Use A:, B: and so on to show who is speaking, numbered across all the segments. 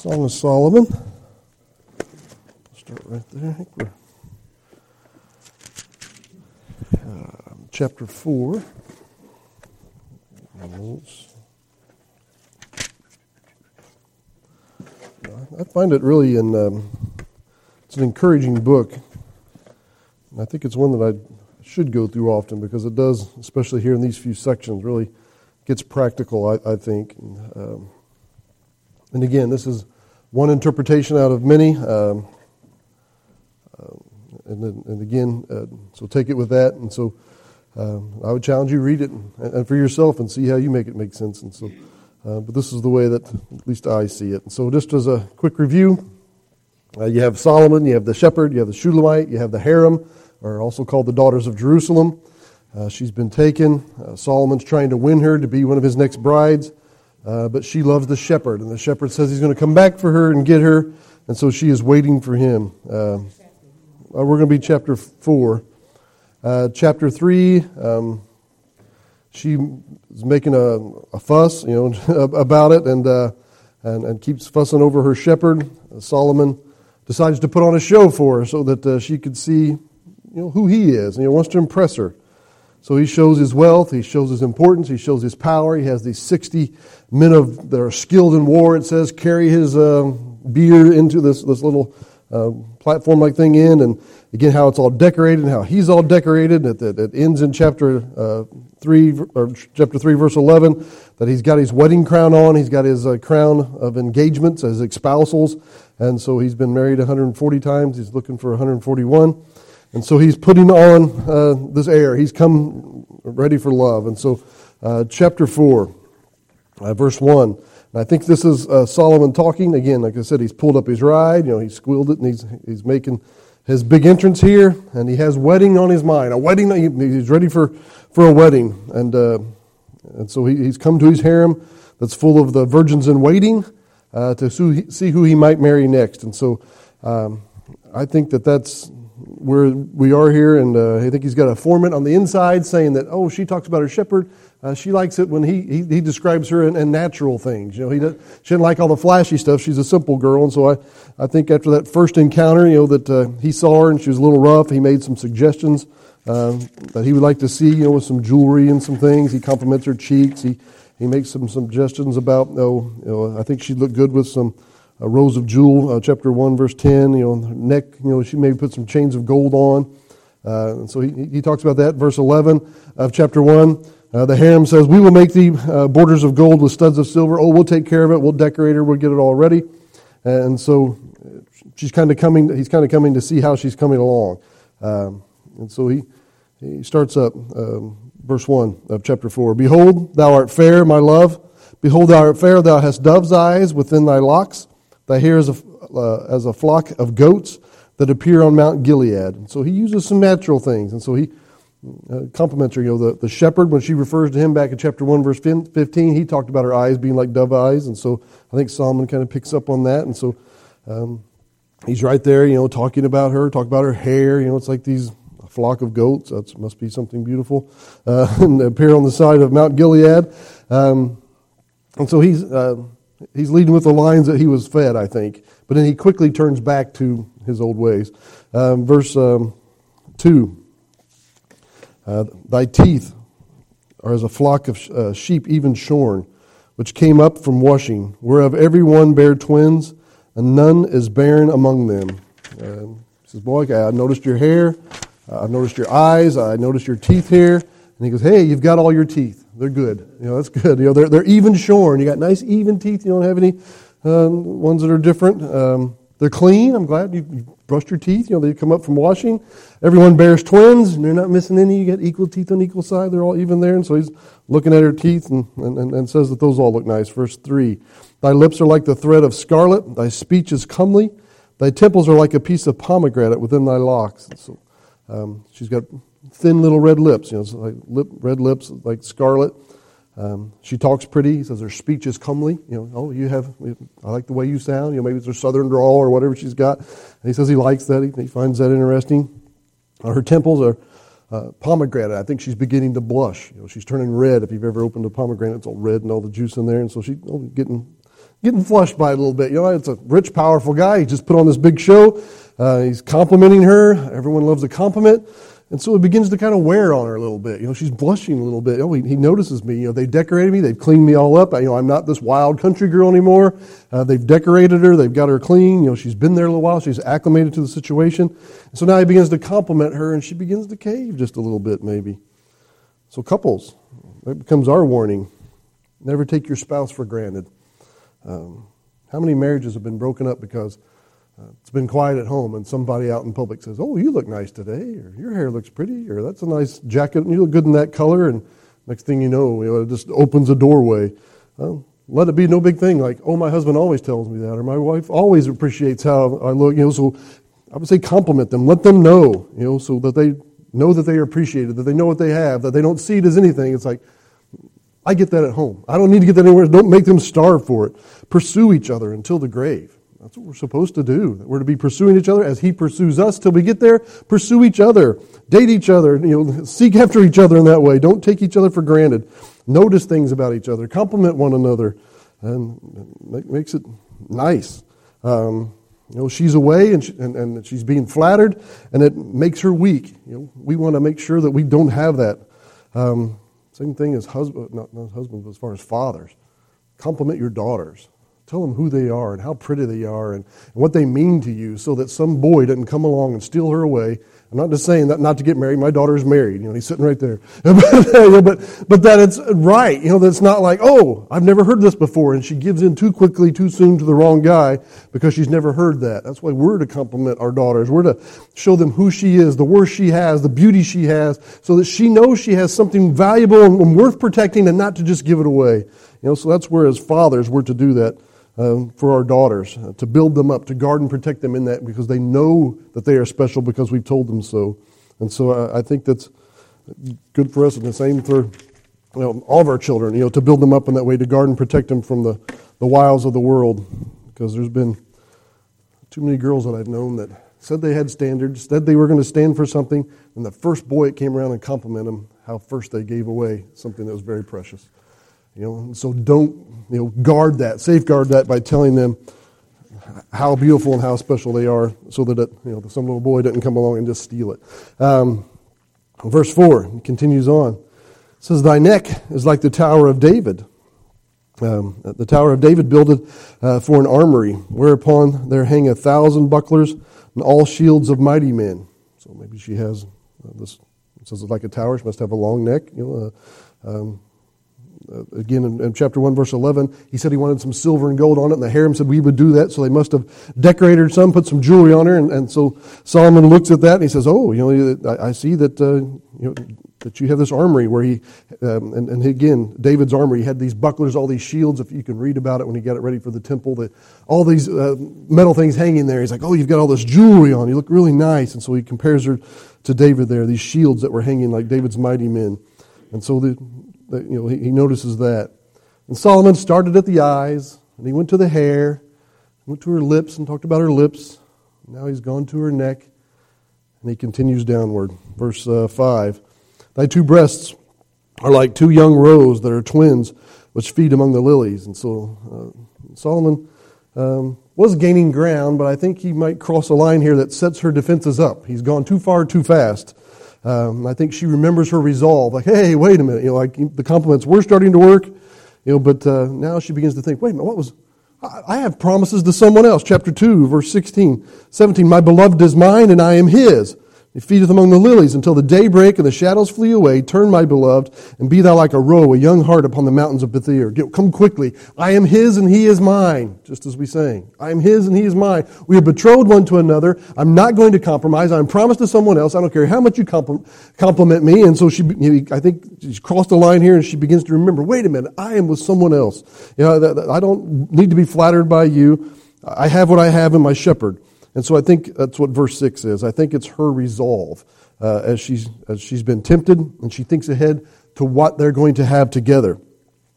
A: Song of Solomon. Start right there. I think we're uh, chapter four. I find it really an um, it's an encouraging book. And I think it's one that I should go through often because it does, especially here in these few sections, really gets practical. I, I think. And, um, and again, this is one interpretation out of many. Um, uh, and, then, and again, uh, so take it with that. And so um, I would challenge you read it and, and, for yourself and see how you make it make sense. And so, uh, but this is the way that at least I see it. And so, just as a quick review, uh, you have Solomon, you have the shepherd, you have the Shulamite, you have the harem, or also called the daughters of Jerusalem. Uh, she's been taken. Solomon's trying to win her to be one of his next brides. Uh, but she loves the shepherd, and the shepherd says he's going to come back for her and get her, and so she is waiting for him. Uh, uh we're going to be chapter 4. Uh, chapter 3, um, she is making a, a, fuss you know, about it and, uh, and, and, keeps fussing over her shepherd. Solomon decides to put on a show for her so that she could see you know, who he is, and he wants to impress her. So he shows his wealth, he shows his importance, he shows his power. He has these 60 men of, that are skilled in war, it says, carry his uh, bier into this, this little uh, platform like thing in. And again, how it's all decorated and how he's all decorated. It, it, it ends in chapter uh, 3, or chapter 3, verse 11, that he's got his wedding crown on, he's got his uh, crown of engagements his espousals. And so he's been married 140 times, he's looking for 141. And so he's putting on uh, this air. He's come ready for love. And so, uh, chapter 4, uh, verse 1. And I think this is uh, Solomon talking. Again, like I said, he's pulled up his ride. You know, he's squealed it and he's, he's making his big entrance here. And he has wedding on his mind. A wedding, he's ready for, for a wedding. And, uh, and so he, he's come to his harem that's full of the virgins in waiting uh, to see who he might marry next. And so um, I think that that's where we are here, and uh, I think he's got a foreman on the inside saying that, oh, she talks about her shepherd. Uh, she likes it when he, he, he describes her in, in, natural things. You know, he does, she doesn't like all the flashy stuff. She's a simple girl, and so I, I think after that first encounter, you know, that uh, he saw her and she was a little rough. He made some suggestions um, that he would like to see, you know, with some jewelry and some things. He compliments her cheeks. He he makes some suggestions about, oh, you know, I think she'd look good with some uh, Rows of Jewel, uh, chapter 1, verse 10. You know, neck, you know, she maybe put some chains of gold on. Uh, so he, he talks about that. Verse 11 of chapter 1. Uh, the harem says, We will make the uh, borders of gold with studs of silver. Oh, we'll take care of it. We'll decorate her. We'll get it all ready. And so she's kind of coming, he's kind of coming to see how she's coming along. Um, and so he, he starts up, um, verse 1 of chapter 4. Behold, thou art fair, my love. Behold, thou art fair. Thou hast dove's eyes within thy locks. Thy hair is a, uh, as a flock of goats that appear on Mount Gilead. And so he uses some natural things. And so he uh, compliments her. You know, the, the shepherd, when she refers to him back in chapter 1, verse 15, he talked about her eyes being like dove eyes. And so I think Solomon kind of picks up on that. And so um, he's right there, you know, talking about her, talking about her hair. You know, it's like these flock of goats. That must be something beautiful. Uh, and appear on the side of Mount Gilead. Um, and so he's. Uh, He's leading with the lines that he was fed, I think. But then he quickly turns back to his old ways. Um, verse um, 2 uh, Thy teeth are as a flock of uh, sheep, even shorn, which came up from washing, whereof every one bare twins, and none is barren among them. Uh, he says, Boy, I noticed your hair, I've noticed your eyes, I noticed your teeth here. And he goes, Hey, you've got all your teeth. They're good. You know, that's good. You know, they're, they're even shorn. You got nice even teeth. You don't have any um, ones that are different. Um, they're clean. I'm glad you, brushed your teeth. You know, they come up from washing. Everyone bears twins, and they're not missing any. You got equal teeth on equal side. They're all even there. And so he's looking at her teeth and, and, and says that those all look nice. Verse 3 Thy lips are like the thread of scarlet. Thy speech is comely. Thy temples are like a piece of pomegranate within thy locks. And so um, she's got thin little red lips, you know, like lip, red lips like scarlet. Um, she talks pretty. He says her speech is comely. You know, oh, you have, I like the way you sound. You know, maybe it's her southern drawl or whatever she's got. And he says he likes that. He, he finds that interesting. Uh, her temples are uh, pomegranate. I think she's beginning to blush. You know, she's turning red. If you've ever opened a pomegranate, it's all red and all the juice in there. And so she's oh, getting, getting flushed by it a little bit. You know, it's a rich, powerful guy. He just put on this big show. Uh, he's complimenting her. Everyone loves a compliment. And so it begins to kind of wear on her a little bit. You know, she's blushing a little bit. Oh, he, he notices me. You know, they decorated me. They've cleaned me all up. I, you know, I'm not this wild country girl anymore. Uh, they've decorated her. They've got her clean. You know, she's been there a little while. She's acclimated to the situation. And so now he begins to compliment her, and she begins to cave just a little bit, maybe. So couples, that becomes our warning. Never take your spouse for granted. Um, how many marriages have been broken up because uh, it's been quiet at home and somebody out in public says, Oh, you look nice today, or your hair looks pretty, or that's a nice jacket, and you look good in that color, and next thing you know, you know it just opens a doorway. Well, let it be no big thing like, Oh, my husband always tells me that, or my wife always appreciates how I look. You know, so I would say compliment them, let them know, you know, so that they know that they are appreciated, that they know what they have, that they don't see it as anything. It's like, I get that at home. I don't need to get that anywhere. Don't make them starve for it. Pursue each other until the grave. That's what we're supposed to do. We're to be pursuing each other as He pursues us till we get there. Pursue each other, date each other, you know, seek after each other in that way. Don't take each other for granted. Notice things about each other. Compliment one another, and it makes it nice. Um, you know, she's away and, she, and, and she's being flattered, and it makes her weak. You know, we want to make sure that we don't have that. Um, same thing as husband, not, not husbands, but as far as fathers. Compliment your daughters. Tell them who they are and how pretty they are and, and what they mean to you so that some boy doesn't come along and steal her away. I'm not just saying that not to get married. My daughter is married. You know, he's sitting right there. but, but that it's right. You know, that's not like, oh, I've never heard this before. And she gives in too quickly, too soon to the wrong guy because she's never heard that. That's why we're to compliment our daughters. We're to show them who she is, the worth she has, the beauty she has, so that she knows she has something valuable and worth protecting and not to just give it away. You know, so that's where as fathers we're to do that um, for our daughters, uh, to build them up, to guard and protect them in that because they know that they are special because we've told them so. And so I, I think that's good for us and the same for you know, all of our children, you know, to build them up in that way, to guard and protect them from the, the wiles of the world. Because there's been too many girls that I've known that said they had standards, said they were going to stand for something, and the first boy that came around and complimented them, how first they gave away something that was very precious. You know, so don't you know guard that, safeguard that by telling them how beautiful and how special they are, so that it, you know some little boy doesn't come along and just steal it. Um, verse four continues on. It says, "Thy neck is like the tower of David." Um, the tower of David builded uh, for an armory, whereupon there hang a thousand bucklers and all shields of mighty men. So maybe she has uh, this. It says it's like a tower. She must have a long neck. You know, uh, um, again in, in, chapter 1 verse 11 he said he wanted some silver and gold on it and the harem said we would do that. So they must have decorated some put some jewelry on her and, and so solomon looks at that and he says oh you know i, I see that uh, you know that you have this armory where he um, and, and, again david's armory he had these bucklers all these shields if you can read about it when he got it ready for the temple that all these uh, metal things hanging there. He's like oh you've got all this jewelry on. You look really nice. And so he compares her to david there these shields that were hanging like david's mighty men. And so the, you know, he, he notices that. And Solomon started at the eyes, and he went to the hair, went to her lips and talked about her lips. Now he's gone to her neck, and he continues downward. Verse uh, 5 Thy two breasts are like two young roes that are twins, which feed among the lilies. And so uh, Solomon um, was gaining ground, but I think he might cross a line here that sets her defenses up. He's gone too far too fast. Um, I think she remembers her resolve, like, hey, wait a minute, you know, like the compliments were starting to work, you know, but uh, now she begins to think, wait a minute, what was, I have promises to someone else. Chapter 2, verse 16, 17, my beloved is mine and I am his. He feedeth among the lilies until the day break and the shadows flee away. Turn, my beloved, and be thou like a roe, a young hart upon the mountains of Bether. Come quickly. I am his and he is mine, just as we sang. I am his and he is mine. We are betrothed one to another. I'm not going to compromise. I'm promised to someone else. I don't care how much you compliment me. And so she, I think she's crossed the line here and she begins to remember, wait a minute, I am with someone else. You know, I don't need to be flattered by you. I have what I have in my shepherd. And so I think that's what verse 6 is. I think it's her resolve uh, as, she's, as she's been tempted and she thinks ahead to what they're going to have together.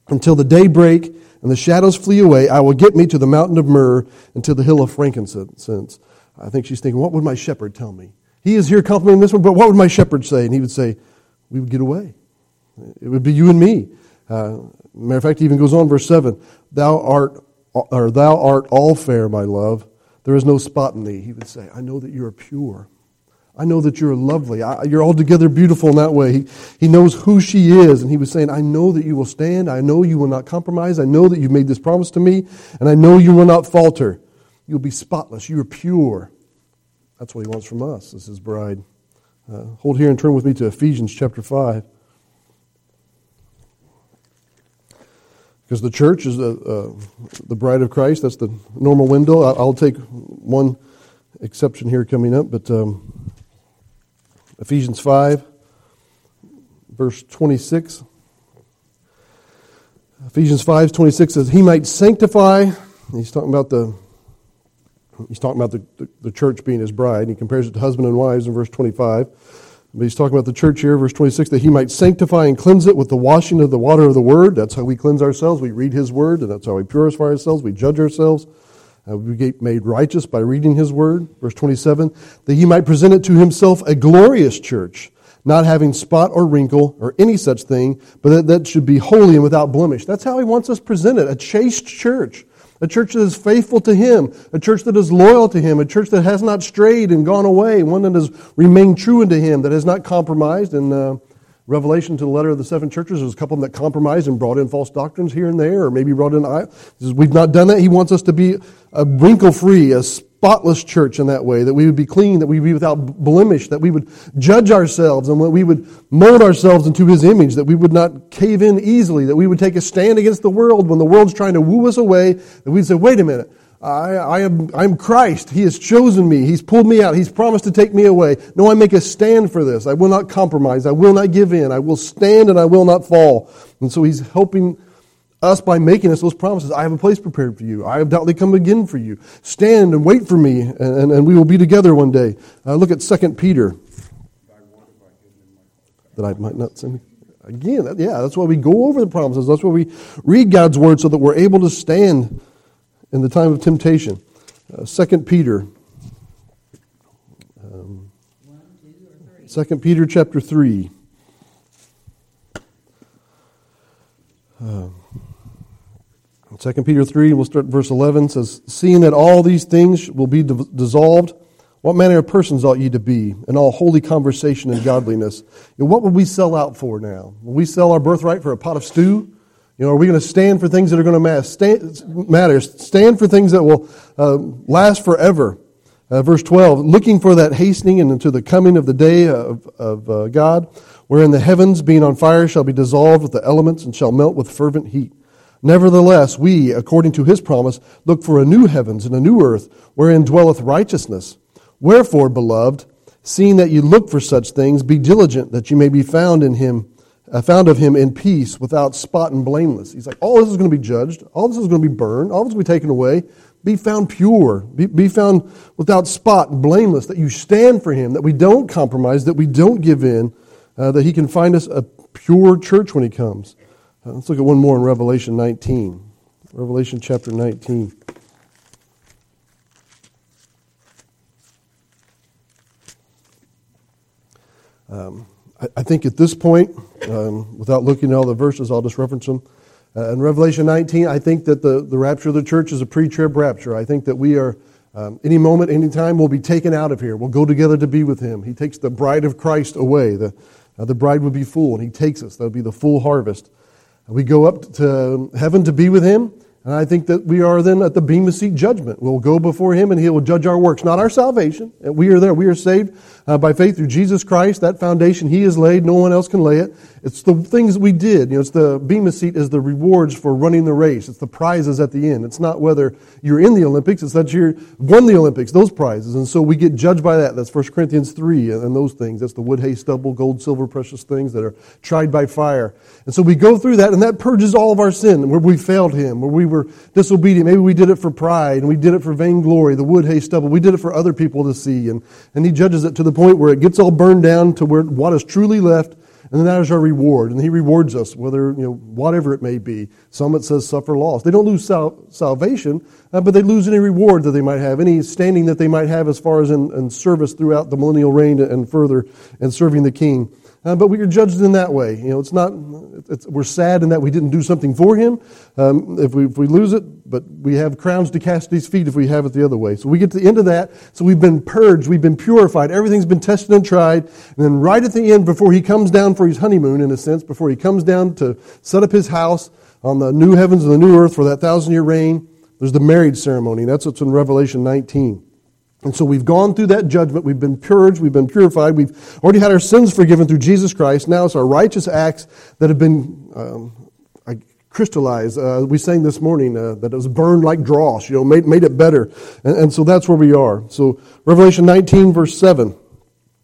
A: Until the day break and the shadows flee away, I will get me to the mountain of myrrh and to the hill of frankincense. I think she's thinking, what would my shepherd tell me? He is here complimenting this one, but what would my shepherd say? And he would say, we would get away. It would be you and me. Uh, matter of fact, he even goes on, verse 7 Thou art or thou art all fair, my love. There is no spot in thee. He would say, I know that you are pure. I know that you're lovely. I, you're altogether beautiful in that way. He, he knows who she is. And he was saying, I know that you will stand. I know you will not compromise. I know that you've made this promise to me. And I know you will not falter. You'll be spotless. You are pure. That's what he wants from us as his bride. Uh, hold here and turn with me to Ephesians chapter 5. Because the church is the, uh, the bride of Christ. That's the normal window. I'll take one exception here coming up, but um, Ephesians 5, verse 26. Ephesians 5, 26 says, He might sanctify, he's talking about the he's talking about the, the, the church being his bride. He compares it to husband and wives in verse 25. But he's talking about the church here, verse 26, that he might sanctify and cleanse it with the washing of the water of the word. That's how we cleanse ourselves. We read his word, and that's how we purify ourselves. We judge ourselves. Uh, we get made righteous by reading his word. Verse 27, that he might present it to himself a glorious church, not having spot or wrinkle or any such thing, but that, that should be holy and without blemish. That's how he wants us presented, a chaste church a church that is faithful to Him, a church that is loyal to Him, a church that has not strayed and gone away, one that has remained true unto Him, that has not compromised. In uh, Revelation to the letter of the seven churches, there's a couple of them that compromised and brought in false doctrines here and there, or maybe brought in. We've not done that. He wants us to be a wrinkle free, a spotless church in that way, that we would be clean, that we would be without blemish, that we would judge ourselves and that we would mold ourselves into His image, that we would not cave in easily, that we would take a stand against the world when the world's trying to woo us away, that we'd say, wait a minute, I, I am, I'm Christ. He has chosen me. He's pulled me out. He's promised to take me away. No, I make a stand for this. I will not compromise. I will not give in. I will stand and I will not fall. And so He's helping us by making us those promises. I have a place prepared for you. I have doubtless come again for you. Stand and wait for me, and, and, and we will be together one day. Uh, look at 2 Peter. That I might not sin. Again, yeah, that's why we go over the promises. That's why we read God's word so that we're able to stand in the time of temptation. Uh, 2 Peter. Um, 2 Peter chapter 3. Uh, 2 Peter 3, we'll start verse 11, says, Seeing that all these things will be dissolved, what manner of persons ought ye to be in all holy conversation and godliness? Know, what would we sell out for now? Will we sell our birthright for a pot of stew? You know, are we going to stand for things that are going to matter? Stand for things that will uh, last forever. Uh, verse 12, looking for that hastening and into the coming of the day of, of uh, God, wherein the heavens, being on fire, shall be dissolved with the elements and shall melt with fervent heat. Nevertheless, we, according to his promise, look for a new heavens and a new earth, wherein dwelleth righteousness. Wherefore, beloved, seeing that ye look for such things, be diligent that ye may be found in him, uh, found of him in peace, without spot and blameless. He's like, all this is going to be judged, all this is going to be burned, all this to be taken away. Be found pure, be, be found without spot and blameless, that you stand for him, that we don't compromise, that we don't give in, uh, that he can find us a pure church when he comes. Let's look at one more in Revelation 19. Revelation chapter 19. Um, I, I, think at this point, um, without looking at all the verses, I'll just reference them. Uh, in Revelation 19, I think that the, the rapture of the church is a pre trib rapture. I think that we are, um, any moment, any time, we'll be taken out of here. We'll go together to be with Him. He takes the bride of Christ away. The, uh, the bride would be full, and He takes us. That'll be the full harvest. We go up to heaven to be with him. And I think that we are then at the Bema Seat judgment. We'll go before Him and He will judge our works, not our salvation. We are there. We are saved uh, by faith through Jesus Christ. That foundation He has laid. No one else can lay it. It's the things we did. You know, it's the Bema Seat is the rewards for running the race. It's the prizes at the end. It's not whether you're in the Olympics. It's that you won the Olympics, those prizes. And so we get judged by that. That's 1 Corinthians 3 and those things. That's the wood, hay, stubble, gold, silver, precious things that are tried by fire. And so we go through that and that purges all of our sin where we failed Him, where we were disobedient. Maybe we did it for pride and we did it for vainglory, the wood, hay, stubble. We did it for other people to see. And, and He judges it to the point where it gets all burned down to where what is truly left and then that is our reward. And He rewards us, whether, you know, whatever it may be. Some it says suffer loss. They don't lose sal- salvation, uh, but they lose any reward that they might have, any standing that they might have as far as in, in service throughout the millennial reign and further and serving the King. Uh, but we are judged in that way. You know, it's not, it's, we're sad in that we didn't do something for him um, if, we, if we lose it, but we have crowns to cast his feet if we have it the other way. So we get to the end of that. So we've been purged, we've been purified, everything's been tested and tried. And then right at the end, before he comes down for his honeymoon, in a sense, before he comes down to set up his house on the new heavens and the new earth for that thousand year reign, there's the marriage ceremony. That's what's in Revelation 19. And so we've gone through that judgment. We've been purged. We've been purified. We've already had our sins forgiven through Jesus Christ. Now it's our righteous acts that have been um, crystallized. Uh, we sang this morning uh, that it was burned like dross, you know, made, made it better. And, and so that's where we are. So Revelation 19, verse 7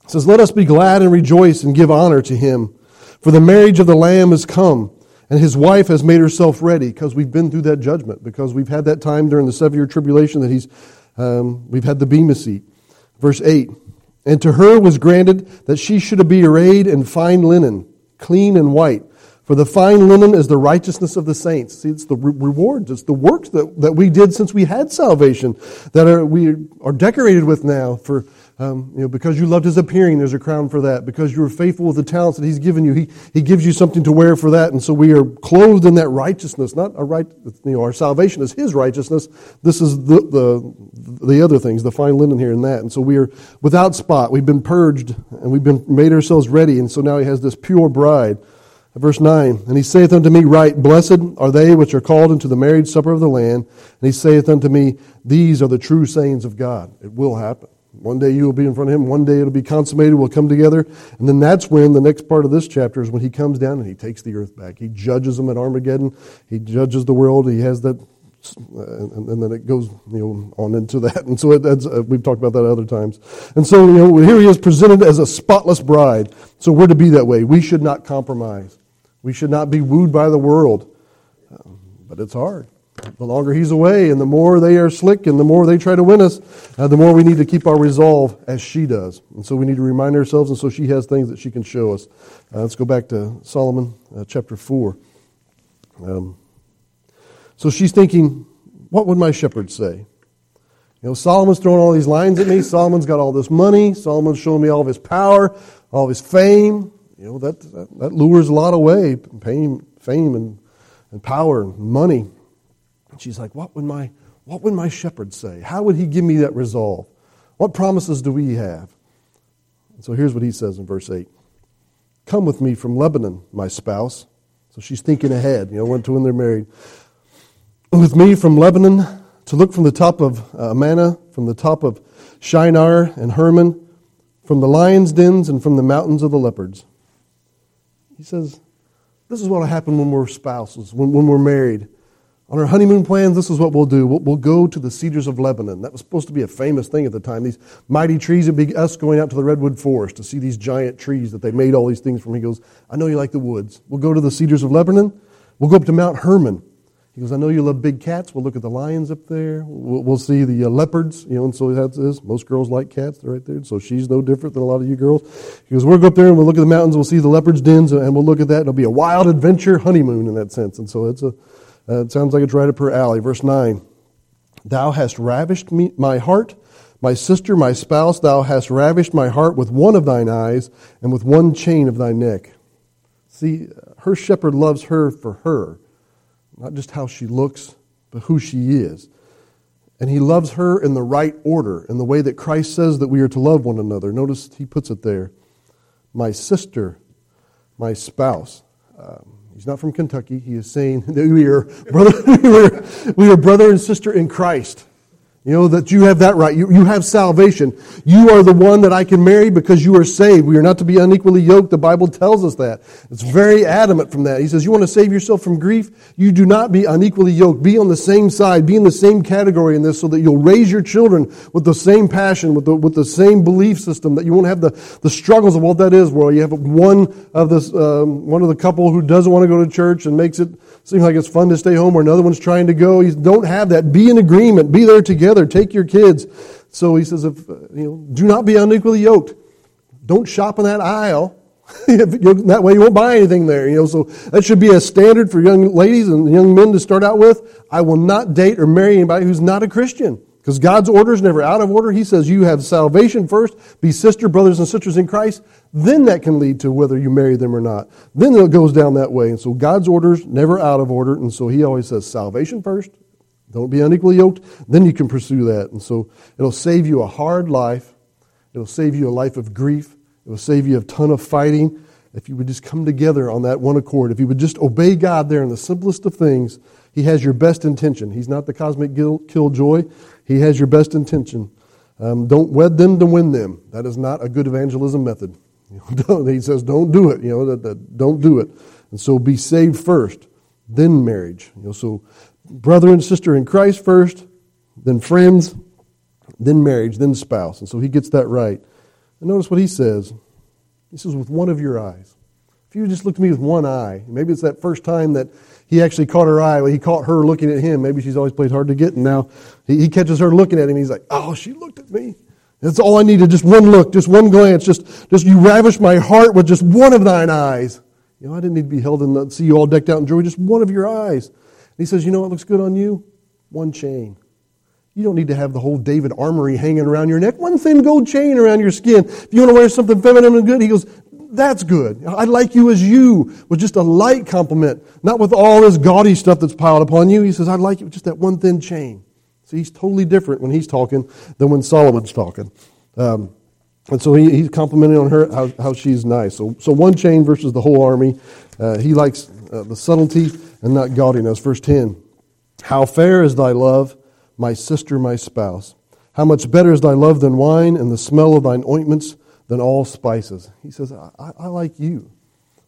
A: says, Let us be glad and rejoice and give honor to him. For the marriage of the Lamb is come, and his wife has made herself ready, because we've been through that judgment, because we've had that time during the seven year tribulation that he's um, we've had the Bema seat. Verse 8 And to her was granted that she should be arrayed in fine linen, clean and white. For the fine linen is the righteousness of the saints. See, it's the re- rewards, it's the works that, that we did since we had salvation that are, we are decorated with now for um, you know, because you loved his appearing, there's a crown for that. Because you were faithful with the talents that he's given you, he, he gives you something to wear for that. And so we are clothed in that righteousness, not a right, you know, our salvation is his righteousness. This is the, the, the other things, the fine linen here and that. And so we are without spot. We've been purged and we've been made ourselves ready. And so now he has this pure bride. Verse 9, and he saith unto me, Right, blessed are they which are called into the marriage supper of the Lamb. And he saith unto me, These are the true sayings of God. It will happen. One day you will be in front of him. One day it'll be consummated. We'll come together. And then that's when the next part of this chapter is when he comes down and he takes the earth back. He judges them at Armageddon. He judges the world. He has that, uh, and, then it goes you know on into that. And so it, uh, we've talked about that other times. And so you know here he is presented as a spotless bride. So we're to be that way. We should not compromise. We should not be wooed by the world. Um, but it's hard. The longer he's away and the more they are slick and the more they try to win us, uh, the more we need to keep our resolve as she does. And so we need to remind ourselves, and so she has things that she can show us. Uh, let's go back to Solomon uh, chapter 4. Um, so she's thinking, what would my shepherd say? You know, Solomon's throwing all these lines at me. Solomon's got all this money. Solomon's showing me all of his power, all of his fame. You know, that, that, that lures a lot away fame, fame and, and power and money. She's like, what would my, what would my shepherd say? How would he give me that resolve? What promises do we have? And so here's what he says in verse 8 Come with me from Lebanon, my spouse. So she's thinking ahead, you know, when to when they're married. With me from Lebanon to look from the top of uh, Amana, from the top of Shinar and Hermon, from the lion's dens and from the mountains of the leopards. He says, This is what will happen when we're spouses, when, when we're married. On our honeymoon plans, this is what we'll do. We'll, we'll, go to the cedars of Lebanon. That was supposed to be a famous thing at the time. These mighty trees would be us going out to the redwood forest to see these giant trees that they made all these things from. He goes, I know you like the woods. We'll go to the cedars of Lebanon. We'll go up to Mount Hermon. He goes, I know you love big cats. We'll look at the lions up there. We'll, we'll see the uh, leopards, you know, and so that's this. Most girls like cats. They're right there. So she's no different than a lot of you girls. He goes, we'll go up there and we'll look at the mountains. We'll see the leopards' dens and we'll look at that. It'll be a wild adventure honeymoon in that sense. And so it's a, uh, it sounds like it's right up her alley. Verse 9 Thou hast ravished me, my heart, my sister, my spouse, thou hast ravished my heart with one of thine eyes and with one chain of thy neck. See, her shepherd loves her for her, not just how she looks, but who she is. And he loves her in the right order, in the way that Christ says that we are to love one another. Notice he puts it there my sister, my spouse. Um, He's not from Kentucky. He is saying that we are brother, we are, we are brother and sister in Christ. You know, that you have that right. You, you have salvation. You are the one that I can marry because you are saved. We are not to be unequally yoked. The Bible tells us that. It's very adamant from that. He says, You want to save yourself from grief? You do not be unequally yoked. Be on the same side. Be in the same category in this so that you'll raise your children with the same passion, with the, with the same belief system, that you won't have the, the struggles of what that is, where you have one of, this, um, one of the couple who doesn't want to go to church and makes it seem like it's fun to stay home, or another one's trying to go. You don't have that. Be in agreement. Be there together together. Take your kids. So he says, if, you know, do not be unequally yoked. Don't shop in that aisle. that way you won't buy anything there. You know, so that should be a standard for young ladies and young men to start out with. I will not date or marry anybody who's not a Christian. Because God's order is never out of order. He says you have salvation first, be sister, brothers, and sisters in Christ. Then that can lead to whether you marry them or not. Then it goes down that way. And so God's order's never out of order. And so he always says salvation first. Don't be unequally yoked. Then you can pursue that. And so it'll save you a hard life. It'll save you a life of grief. It will save you a ton of fighting if you would just come together on that one accord. If you would just obey God there in the simplest of things, He has your best intention. He's not the cosmic killjoy. He has your best intention. Um, don't wed them to win them. That is not a good evangelism method. he says, don't do it. You know, that, that, don't do it. And so be saved first, then marriage. You know, so brother and sister in Christ first, then friends, then marriage, then spouse. And so he gets that right. And notice what he says. He says, with one of your eyes. If you just looked at me with one eye, maybe it's that first time that he actually caught her eye. He caught her looking at him. Maybe she's always played hard to get, and now he, he catches her looking at him. He's like, "Oh, she looked at me." That's all I needed. Just one look, just one glance. Just, just you ravish my heart with just one of thine eyes. You know, I didn't need to be held and see you all decked out in jewelry. Just one of your eyes. He says, "You know what looks good on you? One chain." You don't need to have the whole David armory hanging around your neck. One thin gold chain around your skin. If you want to wear something feminine and good, he goes, that's good. I like you as you, with just a light compliment, not with all this gaudy stuff that's piled upon you. He says, I like you with just that one thin chain. So he's totally different when he's talking than when Solomon's talking. Um, and so he, he's complimenting on her how, how she's nice. So, so one chain versus the whole army. Uh, he likes uh, the subtlety and not gaudiness. Verse 10 How fair is thy love, my sister, my spouse. How much better is thy love than wine, and the smell of thine ointments than all spices. He says, I, I, like you.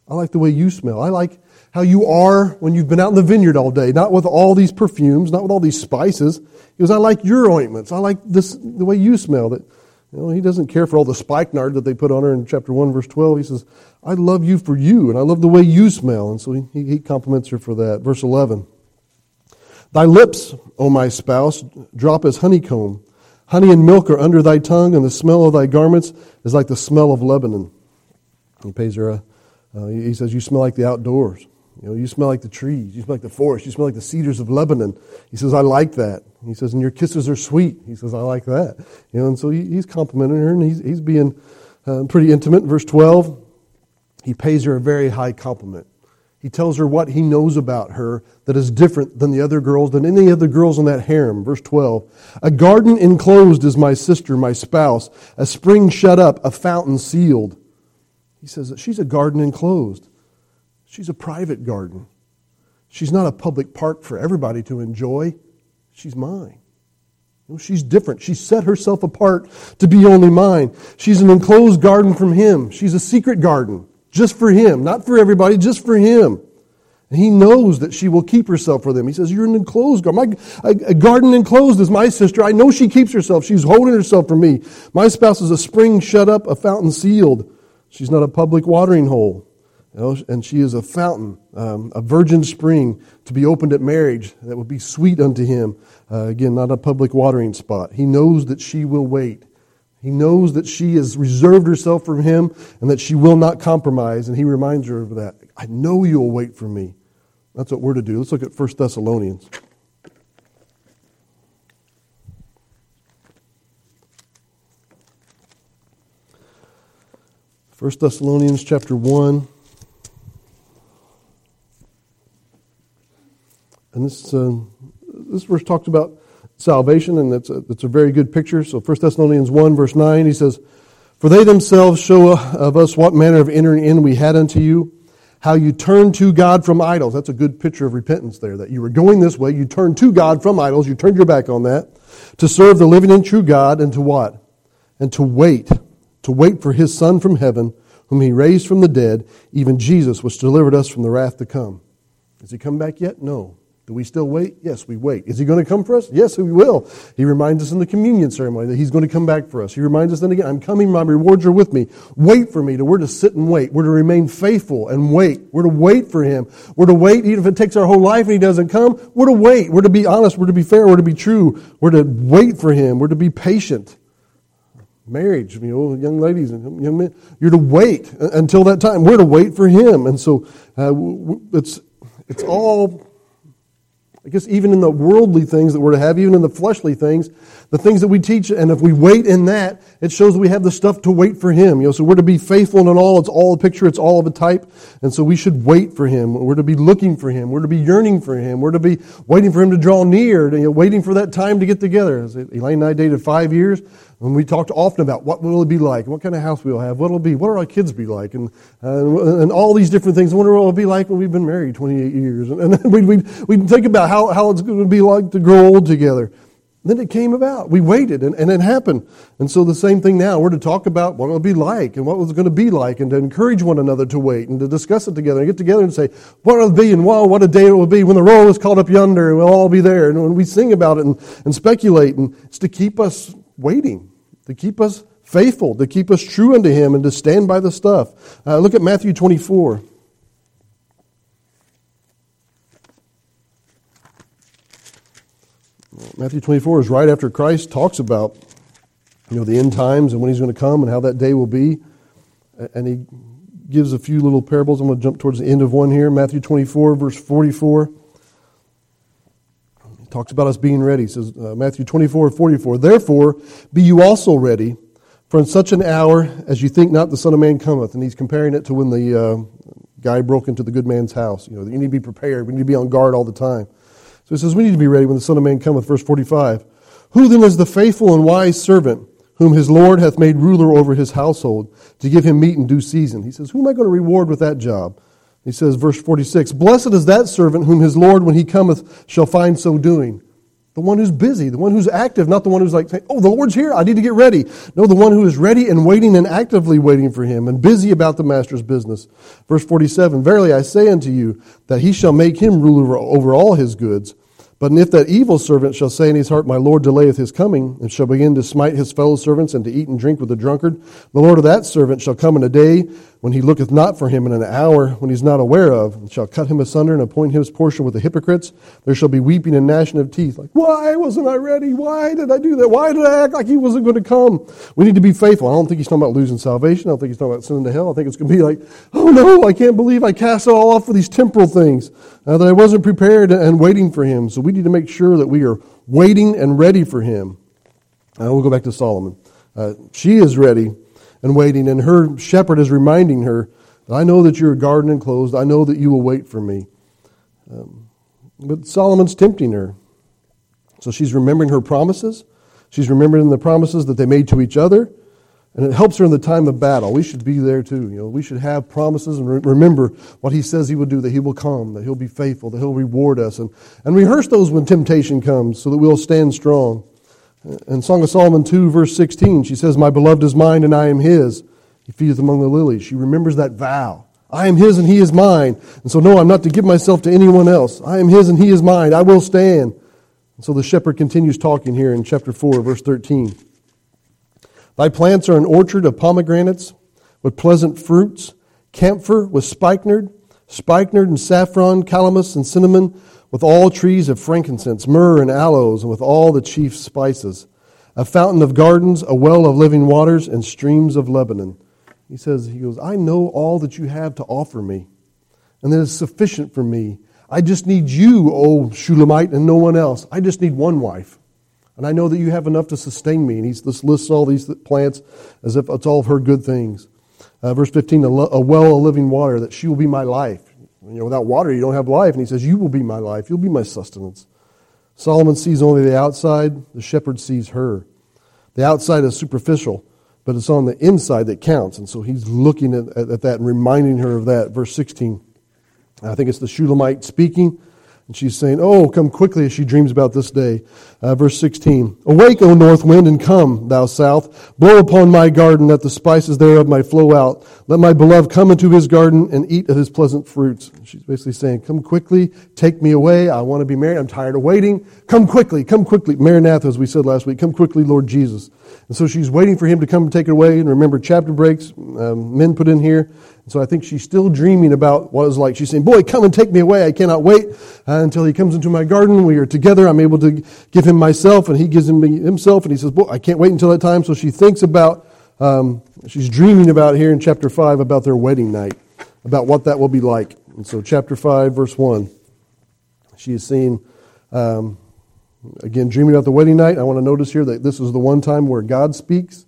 A: I like the way you smell. I like how you are when you've been out in the vineyard all day, not with all these perfumes, not with all these spices. He goes, I like your ointments. I like this, the way you smell. That, you know, he doesn't care for all the spikenard that they put on her in chapter 1, verse 12. He says, I love you for you, and I love the way you smell. And so he, he compliments her for that. Verse 11. Thy lips, O my spouse, drop as honeycomb. Honey and milk are under thy tongue, and the smell of thy garments is like the smell of Lebanon. He pays her a, uh, he says, You smell like the outdoors. You know, you smell like the trees. You smell like the forest. You smell like the cedars of Lebanon. He says, I like that. He says, and your kisses are sweet. He says, I like that. You know, and so he, he's complimenting her, and he's, he's being uh, pretty intimate. Verse 12, he pays her a very high compliment. He tells her what he knows about her that is different than the other girls, than any other girls in that harem. Verse 12. A garden enclosed is my sister, my spouse, a spring shut up, a fountain sealed. He says that she's a garden enclosed. She's a private garden. She's not a public park for everybody to enjoy. She's mine. She's different. She set herself apart to be only mine. She's an enclosed garden from him. She's a secret garden. Just for him, not for everybody, just for him. And he knows that she will keep herself for them. He says, You're an enclosed garden. My, a, garden enclosed is my sister. I know she keeps herself. She's holding herself for me. My spouse is a spring shut up, a fountain sealed. She's not a public watering hole. You know, and she is a fountain, um, a virgin spring to be opened at marriage that will be sweet unto him. Uh, again, not a public watering spot. He knows that she will wait. He knows that she has reserved herself for him and that she will not compromise, and he reminds her of that. I know you'll wait for me. That's what we're to do. Let's look at 1 Thessalonians. First Thessalonians chapter 1. And this, uh, this verse talks about salvation, and it's a, a very good picture. So 1 Thessalonians 1, verse 9, he says, For they themselves show of us what manner of entering in we had unto you, how you turned to God from idols. That's a good picture of repentance there, that you were going this way, you turned to God from idols, you turned your back on that, to serve the living and true God, and to what? And to wait, to wait for his Son from heaven, whom he raised from the dead, even Jesus, which delivered us from the wrath to come. Has he come back yet? No. Do we still wait? Yes, we wait. Is he going to come for us? Yes, he will. He reminds us in the communion ceremony that he's going to come back for us. He reminds us then again, I'm coming, my rewards are with me. Wait for me. We're to sit and wait. We're to remain faithful and wait. We're to wait for him. We're to wait even if it takes our whole life and he doesn't come. We're to wait. We're to be honest. We're to be fair. We're to be true. We're to wait for him. We're to be patient. Marriage, you know, young ladies and young men, you're to wait until that time. We're to wait for him. And so uh, it's, it's all I guess even in the worldly things that we're to have, even in the fleshly things, the things that we teach, and if we wait in that, it shows we have the stuff to wait for Him. You know, so we're to be faithful in all. It's all a picture. It's all of a type. And so we should wait for Him. We're to be looking for Him. We're to be yearning for Him. We're to be waiting for Him to draw near, you know, waiting for that time to get together. Elaine and I dated five years. And we talked often about what will it be like, what kind of house we'll have, what will be, what will our kids be like, and, uh, and all these different things. I wonder what it'll be like when we've been married 28 years. And, and we'd, we'd, we'd think about how, how it's going to be like to grow old together. Then it came about. We waited, and, and it happened. And so the same thing now. We're to talk about what it'll be like, and what was going to be like, and to encourage one another to wait, and to discuss it together, and get together and say, what it'll be, and wow, what a day it will be when the roll is called up yonder, and we'll all be there. And when we sing about it and, and speculate, and it's to keep us waiting to keep us faithful, to keep us true unto Him, and to stand by the stuff. Uh, look at Matthew 24. Matthew 24 is right after Christ talks about you know, the end times and when He's going to come and how that day will be. And He gives a few little parables. I'm going to jump towards the end of one here. Matthew 24, verse 44 talks about us being ready. He says, uh, Matthew 24, 44, Therefore, be you also ready, for in such an hour as you think not the Son of Man cometh. And he's comparing it to when the uh, guy broke into the good man's house. You know, you need to be prepared. We need to be on guard all the time. So he says, we need to be ready when the Son of Man cometh. Verse 45. Who then is the faithful and wise servant whom his Lord hath made ruler over his household to give him meat in due season? He says, who am I going to reward with that job? He says, verse 46 Blessed is that servant whom his Lord, when he cometh, shall find so doing. The one who's busy, the one who's active, not the one who's like, saying, Oh, the Lord's here, I need to get ready. No, the one who is ready and waiting and actively waiting for him and busy about the master's business. Verse 47 Verily I say unto you that he shall make him ruler over all his goods. But if that evil servant shall say in his heart, My Lord delayeth his coming, and shall begin to smite his fellow servants and to eat and drink with the drunkard, the Lord of that servant shall come in a day when he looketh not for him, in an hour when he is not aware of, and shall cut him asunder and appoint his portion with the hypocrites. There shall be weeping and gnashing of teeth. Like, why wasn't I ready? Why did I do that? Why did I act like he wasn't going to come? We need to be faithful. I don't think he's talking about losing salvation. I don't think he's talking about sending to hell. I think it's going to be like, oh no, I can't believe I cast it all off for these temporal things, uh, that I wasn't prepared and waiting for him. So we need to make sure that we are waiting and ready for him. Uh, we'll go back to Solomon. Uh, she is ready and waiting, and her shepherd is reminding her, I know that you're garden enclosed. I know that you will wait for me. Um, but Solomon's tempting her. So she's remembering her promises. She's remembering the promises that they made to each other. And it helps her in the time of battle. We should be there too. You know, we should have promises and re- remember what he says he will do, that he will come, that he'll be faithful, that he'll reward us. And, and rehearse those when temptation comes so that we'll stand strong. In Song of Solomon 2, verse 16, she says, My beloved is mine and I am his. He feedeth among the lilies. She remembers that vow. I am his and he is mine. And so, no, I'm not to give myself to anyone else. I am his and he is mine. I will stand. And so the shepherd continues talking here in chapter 4, verse 13. Thy plants are an orchard of pomegranates with pleasant fruits, camphor with spikenard, spikenard and saffron, calamus and cinnamon, with all trees of frankincense, myrrh and aloes, and with all the chief spices. A fountain of gardens, a well of living waters, and streams of Lebanon. He says, He goes, I know all that you have to offer me, and that is sufficient for me. I just need you, O Shulamite, and no one else. I just need one wife. And I know that you have enough to sustain me. And he lists all these plants as if it's all of her good things. Uh, verse 15, a, well of living water, that she will be my life. You know, without water, you don't have life. And he says, You will be my life. You'll be my sustenance. Solomon sees only the outside, the shepherd sees her. The outside is superficial, but it's on the inside that counts. And so he's looking at, at that and reminding her of that. Verse 16. I think it's the Shulamite speaking. And she's saying, Oh, come quickly as she dreams about this day. Uh, verse 16 Awake, O north wind, and come, thou south. Blow upon my garden, that the spices thereof might flow out. Let my beloved come into his garden and eat of his pleasant fruits. She's basically saying, Come quickly, take me away. I want to be married. I'm tired of waiting. Come quickly, come quickly. Maranatha, as we said last week, come quickly, Lord Jesus. And so she's waiting for him to come and take it away. And remember, chapter breaks, um, men put in here. And so I think she's still dreaming about what it's like. She's saying, Boy, come and take me away. I cannot wait uh, until he comes into my garden. We are together. I'm able to give him myself, and he gives him himself. And he says, Boy, I can't wait until that time. So she thinks about, um, she's dreaming about here in chapter 5 about their wedding night, about what that will be like. And so, chapter 5, verse 1, she is seeing Um, again, dreaming about the wedding night, I want to notice here that this is the one time where God speaks.